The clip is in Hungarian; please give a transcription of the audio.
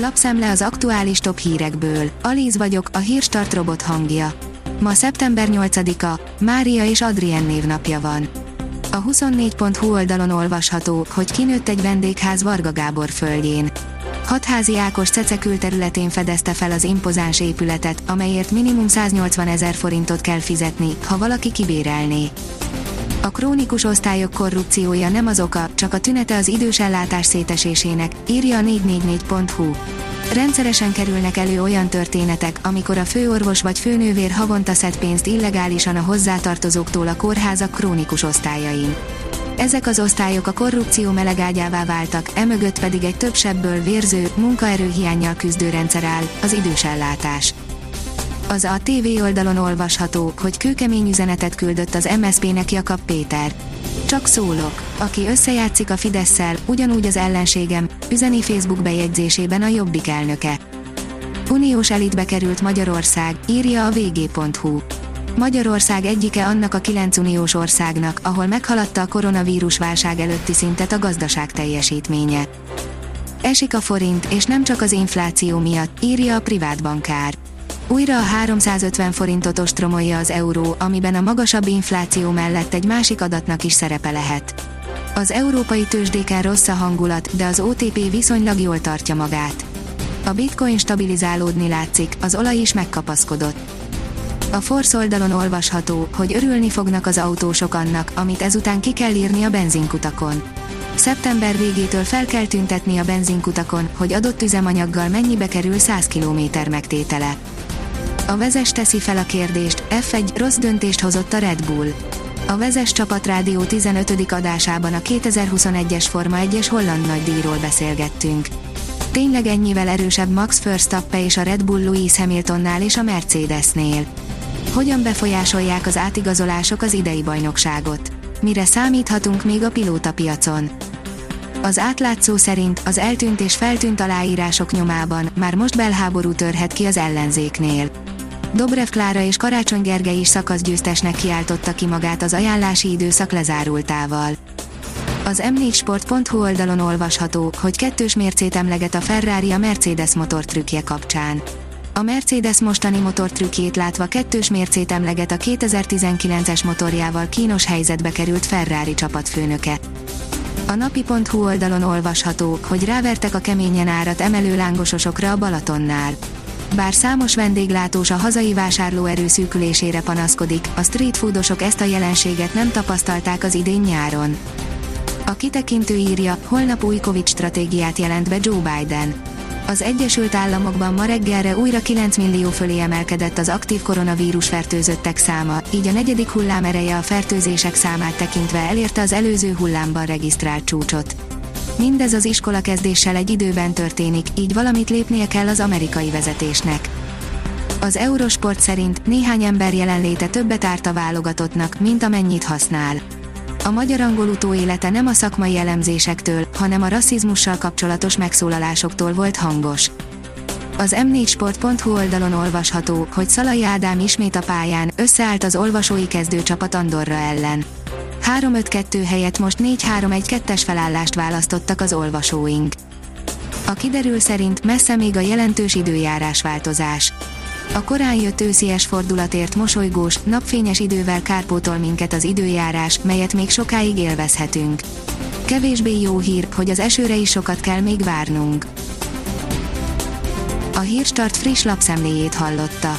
Lapszemle az aktuális top hírekből. Alíz vagyok, a hírstart robot hangja. Ma szeptember 8-a, Mária és Adrien névnapja van. A 24.hu oldalon olvasható, hogy kinőtt egy vendégház Varga Gábor földjén. Hatházi Ákos Cece külterületén fedezte fel az impozáns épületet, amelyért minimum 180 ezer forintot kell fizetni, ha valaki kibérelné. A krónikus osztályok korrupciója nem az oka, csak a tünete az idős ellátás szétesésének, írja a 444.hu. Rendszeresen kerülnek elő olyan történetek, amikor a főorvos vagy főnővér havonta szed pénzt illegálisan a hozzátartozóktól a kórházak krónikus osztályain. Ezek az osztályok a korrupció melegágyává váltak, emögött pedig egy több sebből vérző, munkaerőhiányjal küzdő rendszer áll, az idősellátás. Az a TV oldalon olvasható, hogy kőkemény üzenetet küldött az MSZP-nek Jakab Péter. Csak szólok, aki összejátszik a fidesz ugyanúgy az ellenségem, üzeni Facebook bejegyzésében a Jobbik elnöke. Uniós elitbe került Magyarország, írja a vg.hu. Magyarország egyike annak a kilenc uniós országnak, ahol meghaladta a koronavírus válság előtti szintet a gazdaság teljesítménye. Esik a forint, és nem csak az infláció miatt, írja a privát bankár. Újra a 350 forintot ostromolja az euró, amiben a magasabb infláció mellett egy másik adatnak is szerepe lehet. Az európai tőzsdéken rossz a hangulat, de az OTP viszonylag jól tartja magát. A bitcoin stabilizálódni látszik, az olaj is megkapaszkodott. A Force oldalon olvasható, hogy örülni fognak az autósok annak, amit ezután ki kell írni a benzinkutakon. Szeptember végétől fel kell tüntetni a benzinkutakon, hogy adott üzemanyaggal mennyibe kerül 100 km megtétele. A vezes teszi fel a kérdést, F1 rossz döntést hozott a Red Bull. A Vezes Csapat Rádió 15. adásában a 2021-es Forma 1-es holland nagydíjról beszélgettünk. Tényleg ennyivel erősebb Max Verstappen és a Red Bull Lewis Hamiltonnál és a Mercedesnél. Hogyan befolyásolják az átigazolások az idei bajnokságot? Mire számíthatunk még a pilótapiacon? Az átlátszó szerint az eltűnt és feltűnt aláírások nyomában már most belháború törhet ki az ellenzéknél. Dobrev Klára és Karácsony Gergely is szakaszgyőztesnek kiáltotta ki magát az ajánlási időszak lezárultával. Az m4sport.hu oldalon olvasható, hogy kettős mércét emleget a Ferrari a Mercedes motortrükkje kapcsán. A Mercedes mostani motortrükkjét látva kettős mércét emleget a 2019-es motorjával kínos helyzetbe került Ferrari csapatfőnöke. A napi.hu oldalon olvasható, hogy rávertek a keményen árat emelő lángososokra a Balatonnál. Bár számos vendéglátós a hazai vásárlóerő szűkülésére panaszkodik, a street foodosok ezt a jelenséget nem tapasztalták az idén nyáron. A kitekintő írja, holnap új Covid stratégiát jelent be Joe Biden. Az Egyesült Államokban ma reggelre újra 9 millió fölé emelkedett az aktív koronavírus fertőzöttek száma, így a negyedik hullám ereje a fertőzések számát tekintve elérte az előző hullámban regisztrált csúcsot. Mindez az iskola kezdéssel egy időben történik, így valamit lépnie kell az amerikai vezetésnek. Az Eurosport szerint néhány ember jelenléte többet árt a válogatottnak, mint amennyit használ. A magyar angol utóélete nem a szakmai elemzésektől, hanem a rasszizmussal kapcsolatos megszólalásoktól volt hangos. Az m4sport.hu oldalon olvasható, hogy Szalai Ádám ismét a pályán, összeállt az olvasói kezdőcsapat Andorra ellen. 3-5-2 helyett most 4-3-1-2-es felállást választottak az olvasóink. A kiderül szerint messze még a jelentős időjárás változás. A korán jött őszies fordulatért mosolygós, napfényes idővel kárpótol minket az időjárás, melyet még sokáig élvezhetünk. Kevésbé jó hír, hogy az esőre is sokat kell még várnunk. A Hírstart friss lapszemléjét hallotta.